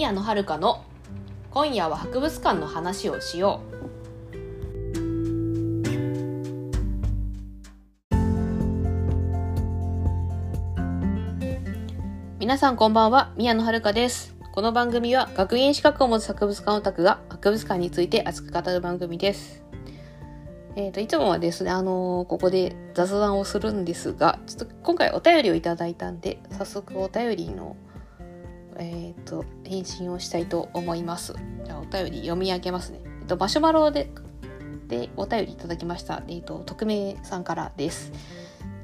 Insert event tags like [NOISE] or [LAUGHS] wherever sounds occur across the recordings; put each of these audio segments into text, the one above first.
宮野遥の今夜は博物館の話をしよう。皆さんこんばんは宮野遥です。この番組は学園資格を持つ博物館オタクが博物館について熱く語る番組です。えーと、いつもはですね、あのー、ここで雑談をするんですが、ちょっと今回お便りをいただいたんで、早速お便りのえっ、ー、と、返信をしたいと思います。じゃあ、お便り読み上げますね。えっと、マシュマロで、で、お便りいただきました。えっと、匿名さんからです。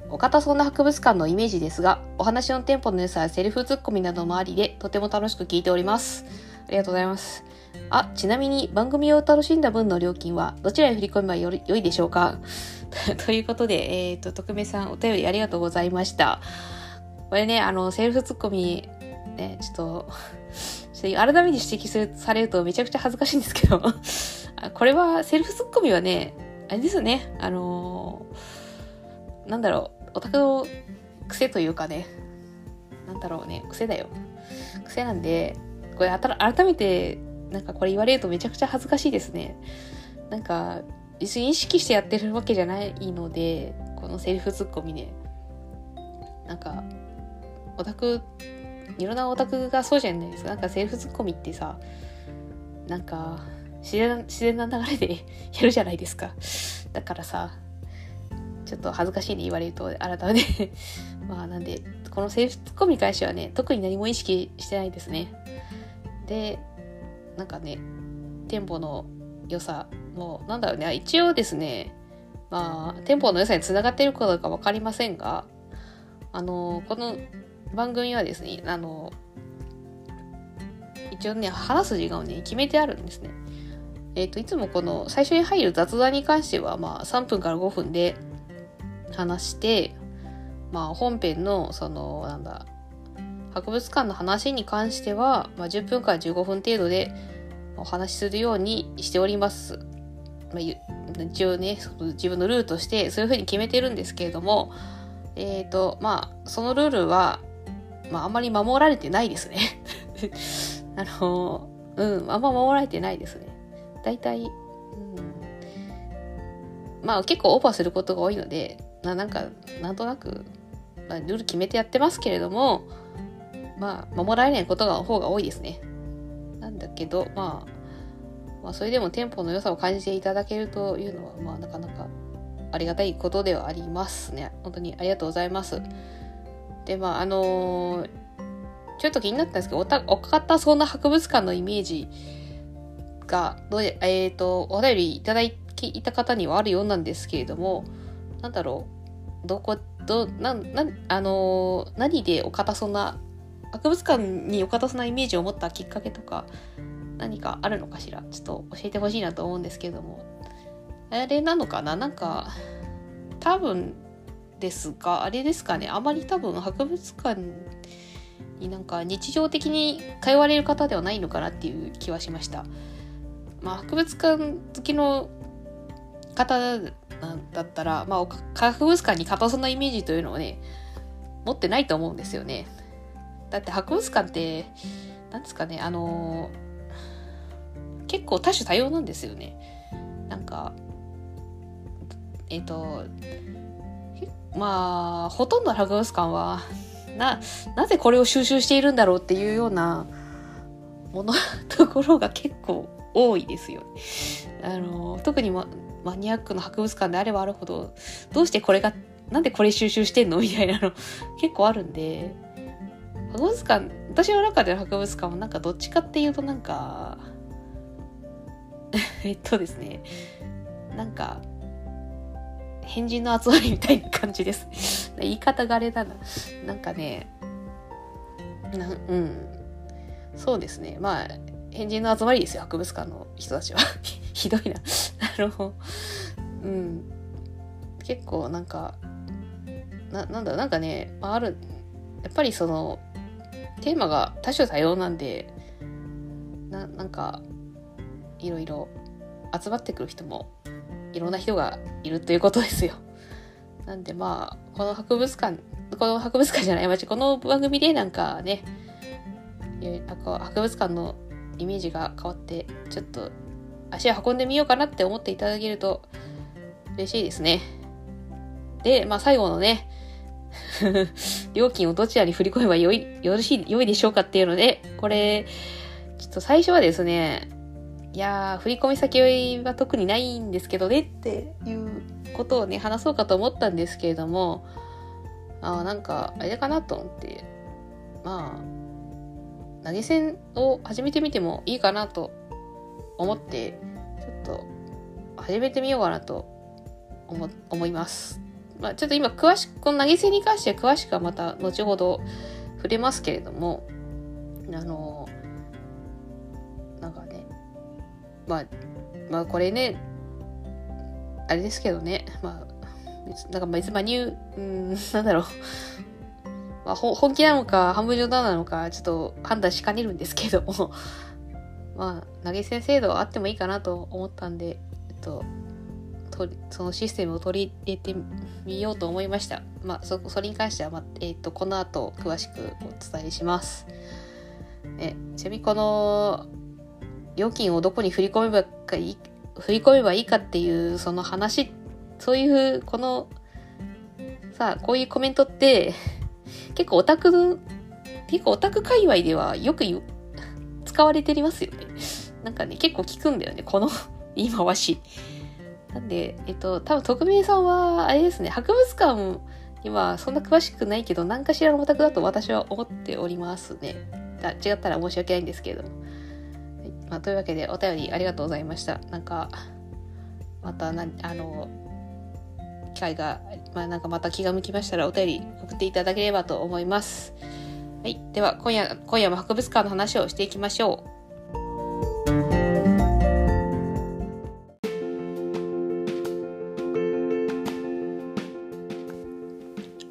お方そんな博物館のイメージですが、お話のテンポの良さやセルフツッコミなどもありで、とても楽しく聞いております。ありがとうございます。あ、ちなみに番組を楽しんだ分の料金はどちらに振り込めばよ良いでしょうか？[LAUGHS] ということで、えっ、ー、と、匿名さんお便りありがとうございました。これね、あの、セルフツッコミね、ちょっと、[LAUGHS] 改めて指摘するされるとめちゃくちゃ恥ずかしいんですけど [LAUGHS] これはセルフツッコミはね、あれですよね、あのー、なんだろう、オタクの癖というかね、なんだろうね、癖だよ。癖なんで、これ改めて、なんかこれ言われるとめちゃくちゃ恥ずかしいですね。なんか、別に意識してやってるわけじゃないので、このセルフツッコミね。なんか、オタクいろんなオタクがそうじゃないですか。なんかセルフツッコミってさ、なんか自然自然な流れで [LAUGHS] やるじゃないですか。だからさ、ちょっと恥ずかしいね言われると改めて [LAUGHS] まあなんで、このセルフツッコミ返しはね、特に何も意識してないですね。で、なんかね、テンポの良さも、なんだろうね、一応ですね、まあ、テンポの良さにつながっているかどうか分かりませんが、あの、この番組はですね、あの、一応ね、話す時間をね、決めてあるんですね。えっ、ー、と、いつもこの最初に入る雑談に関しては、まあ、3分から5分で話して、まあ、本編の、その、なんだ、博物館の話に関しては、まあ、10分から15分程度でお話しするようにしております。まあ、一応ね、自分のルールとしてそういうふうに決めてるんですけれども、えっ、ー、と、まあ、そのルールは、まあ、あんまり守られてないですね [LAUGHS] あの、うん、あんま守られてないですね。大体、うん、まあ結構オーバーすることが多いので、ななんか、なんとなく、まあ、ルール決めてやってますけれども、まあ、守られないことが方が多いですね。なんだけど、まあ、まあ、それでもテンポの良さを感じていただけるというのは、まあ、なかなかありがたいことではありますね。本当にありがとうございます。で、まあ、あのー、ちょっと気になったんですけど、おた、おかったそんな博物館のイメージが、どうえ、ー、と、お便りいただいた方にはあるようなんですけれども、なんだろう、どこ、ど、な、な、あのー、何でおかたそんな、博物館におかたそんなイメージを持ったきっかけとか、何かあるのかしらちょっと教えてほしいなと思うんですけれども。あれなのかな？なんか、多分ですが、あれですかね、あまり多分博物館になんか日常的に通われる方ではないのかなっていう気はしました。まあ、博物館好きの方だったら、まあ、博物館に硬そうなイメージというのをね、持ってないと思うんですよね。だって博物館って、なんですかね、あのー、結構多種多様なんですよね。なんか、えっ、ー、と、まあ、ほとんどの博物館は、な、なぜこれを収集しているんだろうっていうようなもの、ところが結構多いですよね。あの、特にマニアックな博物館であればあるほど、どうしてこれが、なんでこれ収集してんの？みたいなの結構あるんで、博物館、私の中での博物館はなんかどっちかっていうとなんか、えっとですね、なんか、変人の集まりみたいな感じです。[LAUGHS] 言い方があれだな。なんかね、なうん。そうですね。まあ、変人の集まりですよ、博物館の人たちは。[LAUGHS] ひどいな。[LAUGHS] あの、うん。結構なんか、ななんだ、なんかね、まある、やっぱりその、テーマが多種多様なんで、ななんか、いろいろ集まってくる人もいろんな人がいるということですよ。なんでまあ、この博物館、この博物館じゃない、まこの番組でなんかね、博物館のイメージが変わってちょっと足を運んでみようかなって思っていただけると嬉しいですね。で、まあ最後のね、[LAUGHS] 料金をどちらに振り込めばよい、よろしい、良いでしょうかっていうので、これ、ちょっと最初はですね、いやー、振り込み先は特にないんですけどねっていうことをね、話そうかと思ったんですけれども、あなんか、あれかなと思って、まあ、投げ銭を始めてみてもいいかなと思って、ちょっと始めてみようかなと思思います。まあ、ちょっと今詳しく、この投げ銭に関しては詳しくはまた後ほど触れますけれども、あの、まあ、まあこれね、あれですけどね、まあ、なんか別に、ニュー、うん、[LAUGHS] なんだろう、まあ、本気なのか半分冗談なのかちょっと判断しかねるんですけども [LAUGHS] まあ投げ銭制度はあってもいいかなと思ったんで、えっと、そのシステムを取り入れてみようと思いました。まあ、そそれに関しては、まあえっと、この後詳しくお伝えします。えちなみにこの料金をどこに振り込めばいい振り込めばいいかっていうその話そういうこのさあこういうコメントって結構オタクの結構オタク界隈ではよく使われていますよね。なんかね結構聞くんだよねこの言い回し。なんでえっと多分匿名さんはあれですね博物館にはそんな詳しくないけど何かしらのオタクだと私は思っておりますね。違ったら申し訳ないんですけれども。まあ、というわけでお便りありがとうございました。なんか、またな、あの、機会が、まあ、なんかまた気が向きましたらお便り送っていただければと思います。はい。では、今夜、今夜も博物館の話をしていきましょう。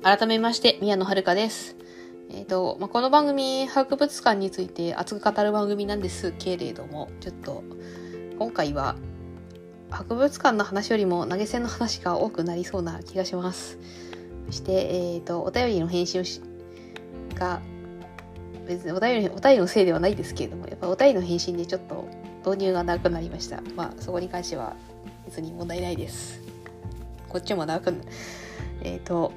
改めまして、宮野遥です。ー、と、まあ、この番組、博物館について熱く語る番組なんですけれども、ちょっと、今回は、博物館の話よりも投げ銭の話が多くなりそうな気がします。そして、え、ー、と、お便りの返信をし、が、別にお便り、お便りのせいではないですけれども、やっぱお便りの返信でちょっと導入が長くなりました。まあ、そこに関しては別に問題ないです。こっちも長くな、えっ、ー、と、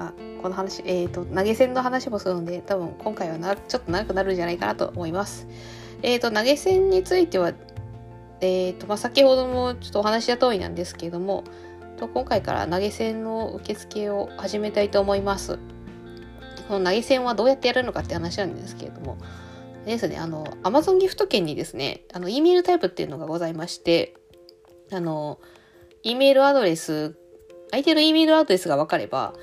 まあ、この話、え、ー、と、投げ銭の話もするので、多分今回はなちょっと長くなるんじゃないかなと思います。え、ー、と、投げ銭については、え、ー、と、まあ、先ほどもちょっとお話した通りなんですけれども、と今回から投げ銭の受付を始めたいと思います。この投げ銭はどうやってやるのかって話なんですけれども、ですね、あの、Amazon ギフト券にですね、あの、E メールタイプっていうのがございまして、あの、E メールアドレス、相手の E メールアドレスが分かれば、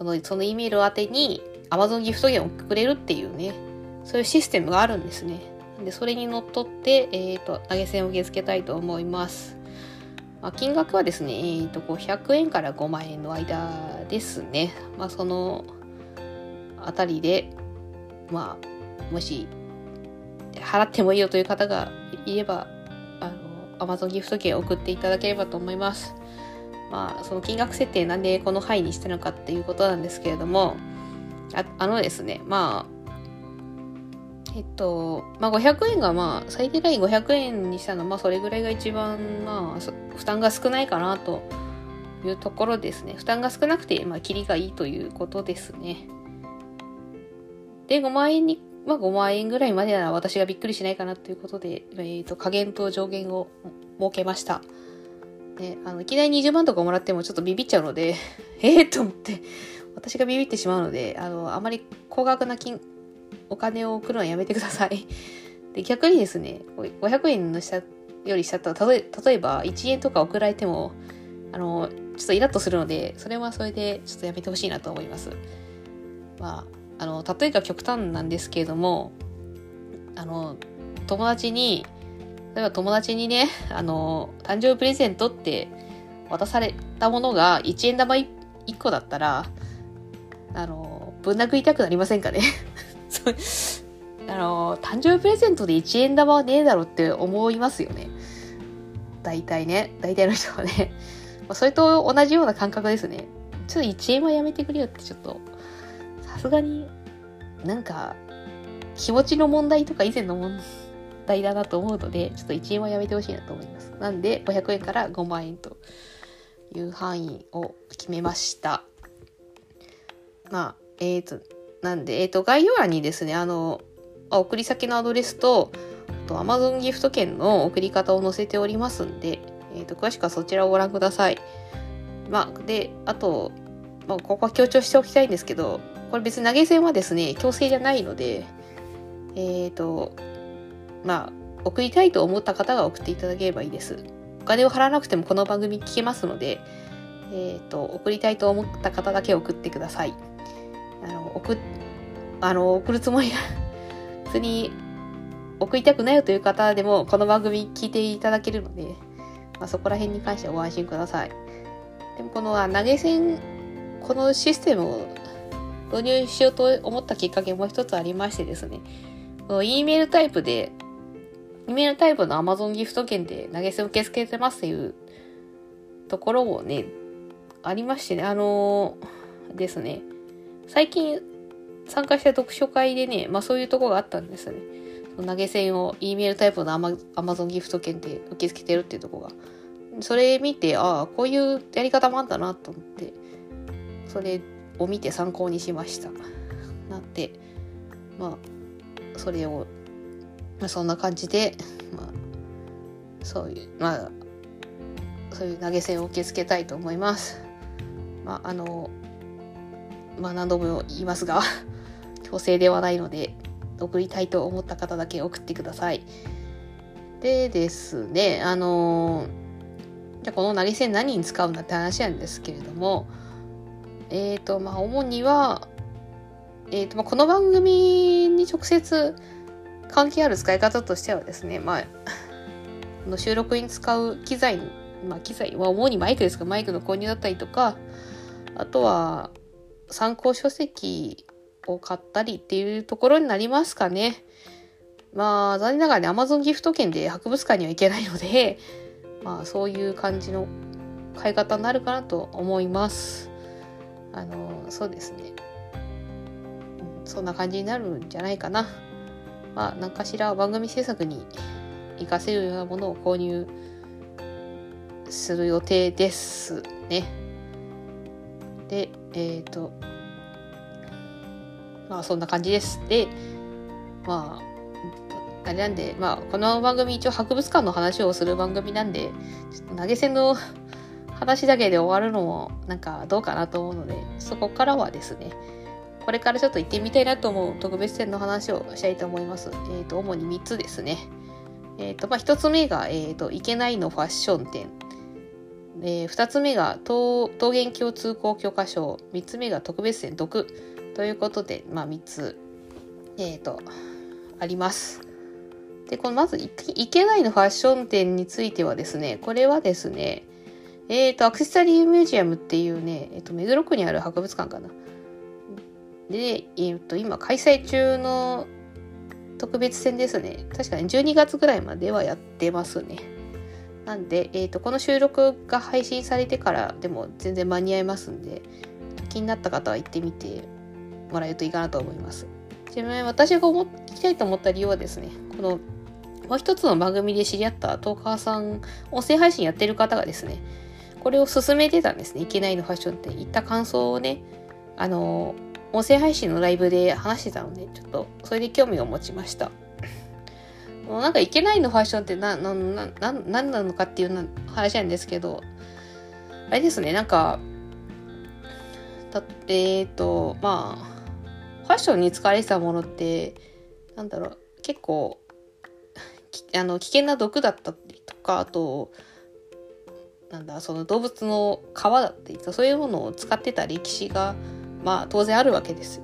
その、その E メール宛てに Amazon ギフト券をくれるっていうね、そういうシステムがあるんですね。で、それにのっとって、えっ、ー、と、投げ銭を受け付けたいと思います。まあ、金額はですね、えーと、500円から5万円の間ですね。まあ、そのあたりで、まあ、もし、払ってもいいよという方がいれば、あの、Amazon ギフト券を送っていただければと思います。まあ、その金額設定なんでこの範囲にしたのかっていうことなんですけれども、ああのですね、まあ、えっと、まあ、500円がまあ、最低ライン500円にしたのは、まあ、それぐらいが一番、まあ、負担が少ないかなというところですね。負担が少なくて、まあ、キリがいいということですね。で、5万円に、まあ、5万円ぐらいまでなら私がびっくりしないかなということで、えっ、と、加減と上限を設けました。ね、あの、いきなり20万とかもらってもちょっとビビっちゃうので、[LAUGHS] ええと思って、私がビビってしまうので、あの、あまり高額な金、お金を送るのはやめてください。[LAUGHS] で、逆にですね、500円の下より下と、例え例えば1円とか送られても、あの、ちょっとイラッとするので、それはそれでちょっとやめてほしいなと思います。まあ、あの、例えが極端なんですけれども、あの、友達に、例えば友達にね、あの、誕生日プレゼントって渡されたものが1円玉 1, 1個だったら、あの、ぶん殴りたくなりませんかね？[LAUGHS] あの、誕生日プレゼントで1円玉はねえだろって思いますよね。大体ね。大体の人はね。[LAUGHS] それと同じような感覚ですね。ちょっと1円はやめてくれよってちょっと、さすがに、なんか、気持ちの問題とか以前の問題だなと思うので、ちょっと1円はやめてほしいなと思います。なんで、500円から5万円という範囲を決めました。まあ、え、ー、と、なんで、えっ、ー、と、概要欄にですね、あの、送り先のアドレスと、と Amazon ギフト券の送り方を載せておりますんで、えっ、ー、と、詳しくはそちらをご覧ください。まあ、で、あと、まあ、ここは強調しておきたいんですけど、これ別に投げ銭はですね、強制じゃないので、えっ、ー、と、まあ、送りたいと思った方が送っていただければいいです。お金を払わなくてもこの番組聞けますので、えっ、ー、と、送りたいと思った方だけ送ってください。あの、送、あの、送るつもりが [LAUGHS] 普通に送りたくないよという方でも、この番組聞いていただけるので、まあ、そこら辺に関してはご安心ください。でもこの投げ銭、このシステムを導入しようと思ったきっかけもう一つありましてですね、この E メールタイプで、メールタイプの Amazon ギフト券で投げ銭受け付けてますっていうところもね、ありましてね、あのー、ですね、最近参加した読書会でね、まあそういうとこがあったんですね。投げ銭を E メールタイプの Amazon ギフト券で受け付けてるっていうとこが。それ見て、ああ、こういうやり方もあんだなと思って、それを見て参考にしました。なって、まあ、それを、まあ、そんな感じで、まあ、そういう、まあ、そういう投げ銭を受け付けたいと思います。まあ、あの、まあ何度も言いますが [LAUGHS] 強制ではないので、送りたいと思った方だけ送ってください。でですね、あのじゃあこの投げ銭何に使うんだって話なんですけれども、えっ、ー、と、まあ主には、えっ、ー、と、まあこの番組に直接関係ある使い方としてはですね、まあ、の収録に使う機材、まあ機材は主にマイクですが、マイクの購入だったりとか、あとは参考書籍を買ったりっていうところになりますかね。まあ、残念ながらね、Amazon ギフト券で博物館には行けないので、[LAUGHS] まあ、そういう感じの買い方になるかなと思います。あの、そうですね。そんな感じになるんじゃないかな。まあ、何かしら番組制作に活かせるようなものを購入する予定ですね。で、えっ、ー、と、まあそんな感じです。で、まあ、あれなんで、まあこの番組一応博物館の話をする番組なんで、ちょっと投げ銭の話だけで終わるのもなんかどうかなと思うので、そこからはですね、これからちょっと行ってみたいなと思う特別展の話をしたいと思います。えっ、ー、と、主に3つですね。えっ、ー、と、まあ、1つ目が、えっ、ー、と、いけないのファッション展。えー、2つ目が桃源郷通行許可証。3つ目が特別展毒。ということで、まあ、3つ、えっ、ー、と、あります。で、このまず、いけないのファッション展についてはですね、これはですね、えっ、ー、と、アクセサリーミュージアムっていうね、えっ、ー、と、目黒区にある博物館かな。で、えっ、と、今開催中の特別展ですね。確かに12月ぐらいまではやってますね。なんで、えっ、と、この収録が配信されてからでも全然間に合いますんで、気になった方は行ってみてもらえるといいかなと思います。ちなみに私が思聞きたいと思った理由はですね、このもう一つの番組で知り合ったトーカーさん、音声配信やってる方がですね、これを進めてたんですね。いけないのファッションって言った感想をね、あの、音声配信のライブで話してたので、ちょっとそれで興味を持ちました。もうなんかいけないのファッションって何なななななのかっていう話なんですけど、あれですね、なんか、たえっ、ー、と、まあ、ファッションに使われてたものってなんだろう結構あの危険な毒だったりとかあとなんだその動物の皮だったりとそういうものを使ってた歴史がまあ当然あるわけです。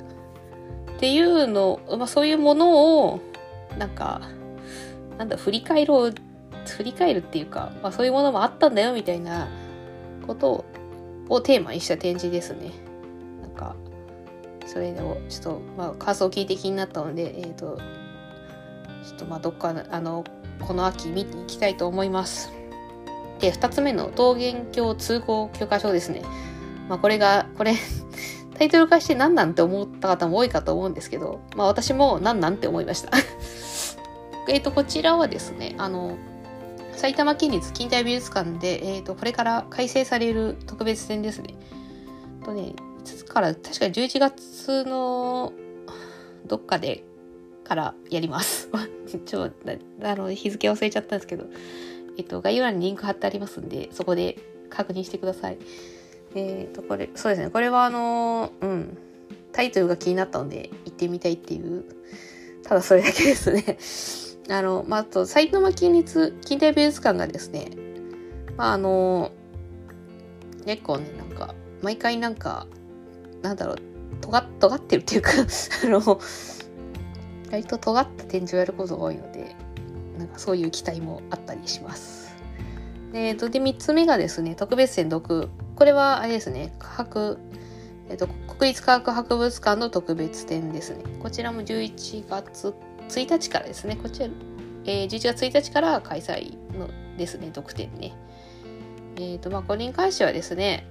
っていうの、まあ、そういうものをなんかなんだ振り返ろう振り返るっていうか、まあ、そういうものもあったんだよみたいなことをテーマにした展示ですね。なんかそれをちょっと、まあ、感想を聞いて気になったので、えっ、ー、と、ちょっとまあどっかあのこの秋見ていきたいと思います。で、2つ目の桃源郷通行許可証ですね。まあこれが、これタイトル化して何なんて思った方も多いかと思うんですけど、まあ私も何なんて思いました。[LAUGHS] えっと、こちらはですね、あの、埼玉県立近代美術館で、えっ、ー、と、これから開催される特別展ですね。とね、いつから、確か11月のどっかでからやります。[LAUGHS] ちょっと、あの、日付忘れちゃったんですけど、えっ、と、概要欄にリンク貼ってありますんで、そこで確認してください。えっ、ー、と、これ、そうですね。これはあのうん、タイトルが気になったので行ってみたいっていう、ただそれだけですね。あの、まあ、あと、埼玉県立近代美術館がですね、まあ、あの、結構ね、なんか、毎回なんか、なんだろう、とが、尖ってるっていうか [LAUGHS] あの、割と尖った展示をやることが多いので、なんかそういう期待もあったりします。えっ、と、で、3つ目がですね、特別展読。これは、あれですね、科学、えっ、と、国立科学博物館の特別展ですね。こちらも11月1日からですね、こちら、えー、11月1日から開催のですね、特典ね。えっ、ー、と、まあ、これに関してはですね、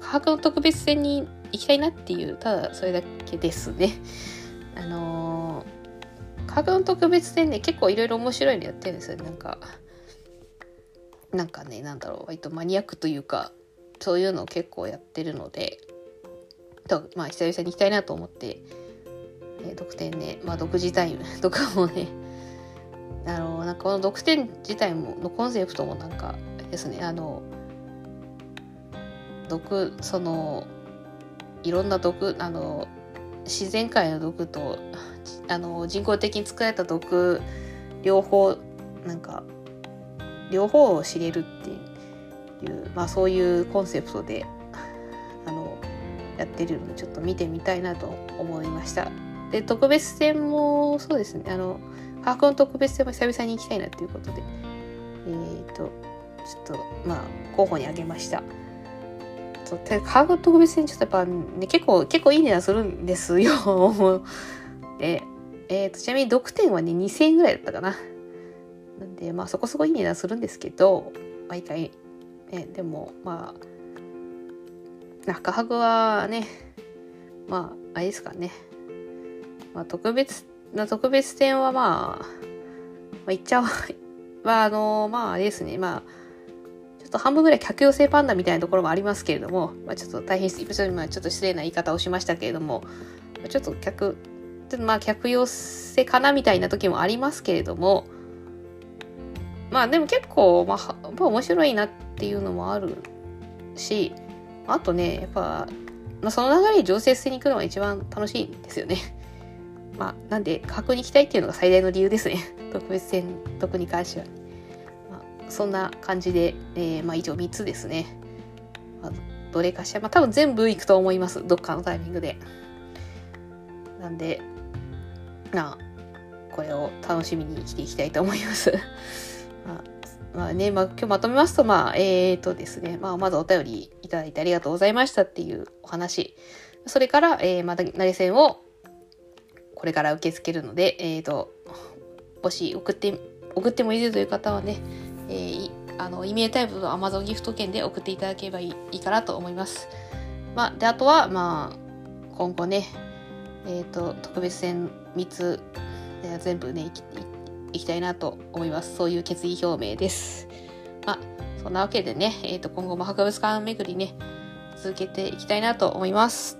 科学の特別展に行きたいなっていう、ただそれだけですね。[LAUGHS] あのー、科学の特別展ね、結構いろいろ面白いのやってるんですよ。なんか、なんかね、なんだろう、割とマニアックというか、そういうのを結構やってるので、とまあ、久々に行きたいなと思って、えー、読点ね、まあ、読自体 [LAUGHS] とかもね、あの、なんかこの読点自体も、のコンセプトもなんかですね、あの、毒、その、いろんな毒、あの、自然界の毒と、あの、人工的に作られた毒、両方、なんか、両方を知れるっていう、いうまあそういうコンセプトで、あの、やってるので、ちょっと見てみたいなと思いました。で、特別展もそうですね、あの、科学の特別展も久々に行きたいなということで、えっ、ー、と、ちょっと、まあ、候補に挙げました。科学特別展ちょっとやっぱね、結構、結構いい値段するんですよ。[LAUGHS] で、えっ、ー、と、ちなみに読点はね、2000円ぐらいだったかな。なんで、まあそこそこいい値段するんですけど、毎回、ね、でも、まあ、中ハグはね、まあ、あれですかね。まあ、特別な特別展はまあ、まあ、言っちゃう、[LAUGHS] まあ、あの、まあ、あれですね。まあ、ちょっと半分ぐらい客寄せパンダみたいなところもありますけれども、まあ、ちょっと大変、ちょっと失礼な言い方をしましたけれども、ちょっと客、ちょっとまあ客寄せかなみたいな時もありますけれども、まあでも結構、まあ、やっぱ面白いなっていうのもあるし、あとね、やっぱ、まあ、その流れに常設性に行くのが一番楽しいんですよね。[LAUGHS] まあ、なんで、確に行きたいっていうのが最大の理由ですね。[LAUGHS] 特別戦特に関しては、まあ、そんな感じで、えー、まあ、以上3つですね。まあ、どれかしら、まあ、多分全部行くと思います。どっかのタイミングで。なんで、まあ、これを楽しみに生きていきたいと思います。[LAUGHS] まあ、まあね、まあ、今日まとめますと、まあ、えーとですね、まあ、まずお便りいただいてありがとうございましたっていうお話。それから、えー、また投げ銭をこれから受け付けるので、えーと、もし送って送ってもいいという方はね、えー、あの、イメールタイプの Amazon ギフト券で送っていただければいいいいかなと思います。まあ、で、あとは、まあ、今後ね、えっ、ー、と、特別戦3つ、全部ね、いきいきたいなと思います。そういう決意表明です。まあ、そんなわけでね、えっ、ー、と、今後も博物館巡りね、続けていきたいなと思います。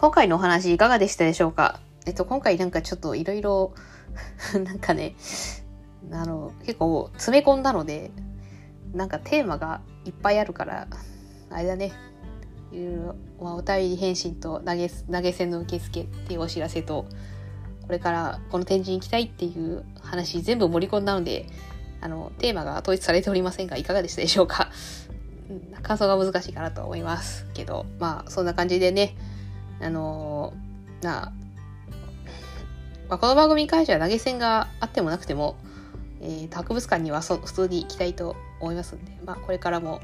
今回のお話いかがでしたでしょうか？えっと、今回なんかちょっといろいろ、[LAUGHS] なんかね、あの、結構詰め込んだので、なんかテーマがいっぱいあるから、あれだね、いろいろ、お便り返信と投げ、投げ銭の受付っていうお知らせと、これからこの展示に行きたいっていう話全部盛り込んだので、あの、テーマが統一されておりませんが、いかがでしたでしょうか。感想が難しいかなと思います。けど、まあ、そんな感じでね、あの、なあ、まあ、この番組に関しては投げ銭があってもなくても、えー、博物館にはそ普通に行きたいと思いますんで、まあ、これからも、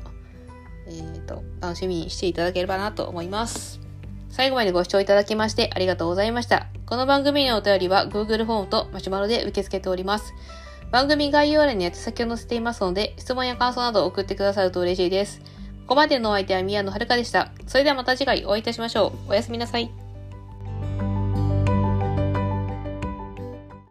えーと、楽しみにしていただければなと思います。最後までご視聴いただきましてありがとうございました。この番組へのお便りは Google フォームとマシュマロで受け付けております。番組概要欄に宛先を載せていますので、質問や感想などを送ってくださると嬉しいです。ここまでのお相手は宮野遥でした。それではまた次回お会いいたしましょう。おやすみなさい。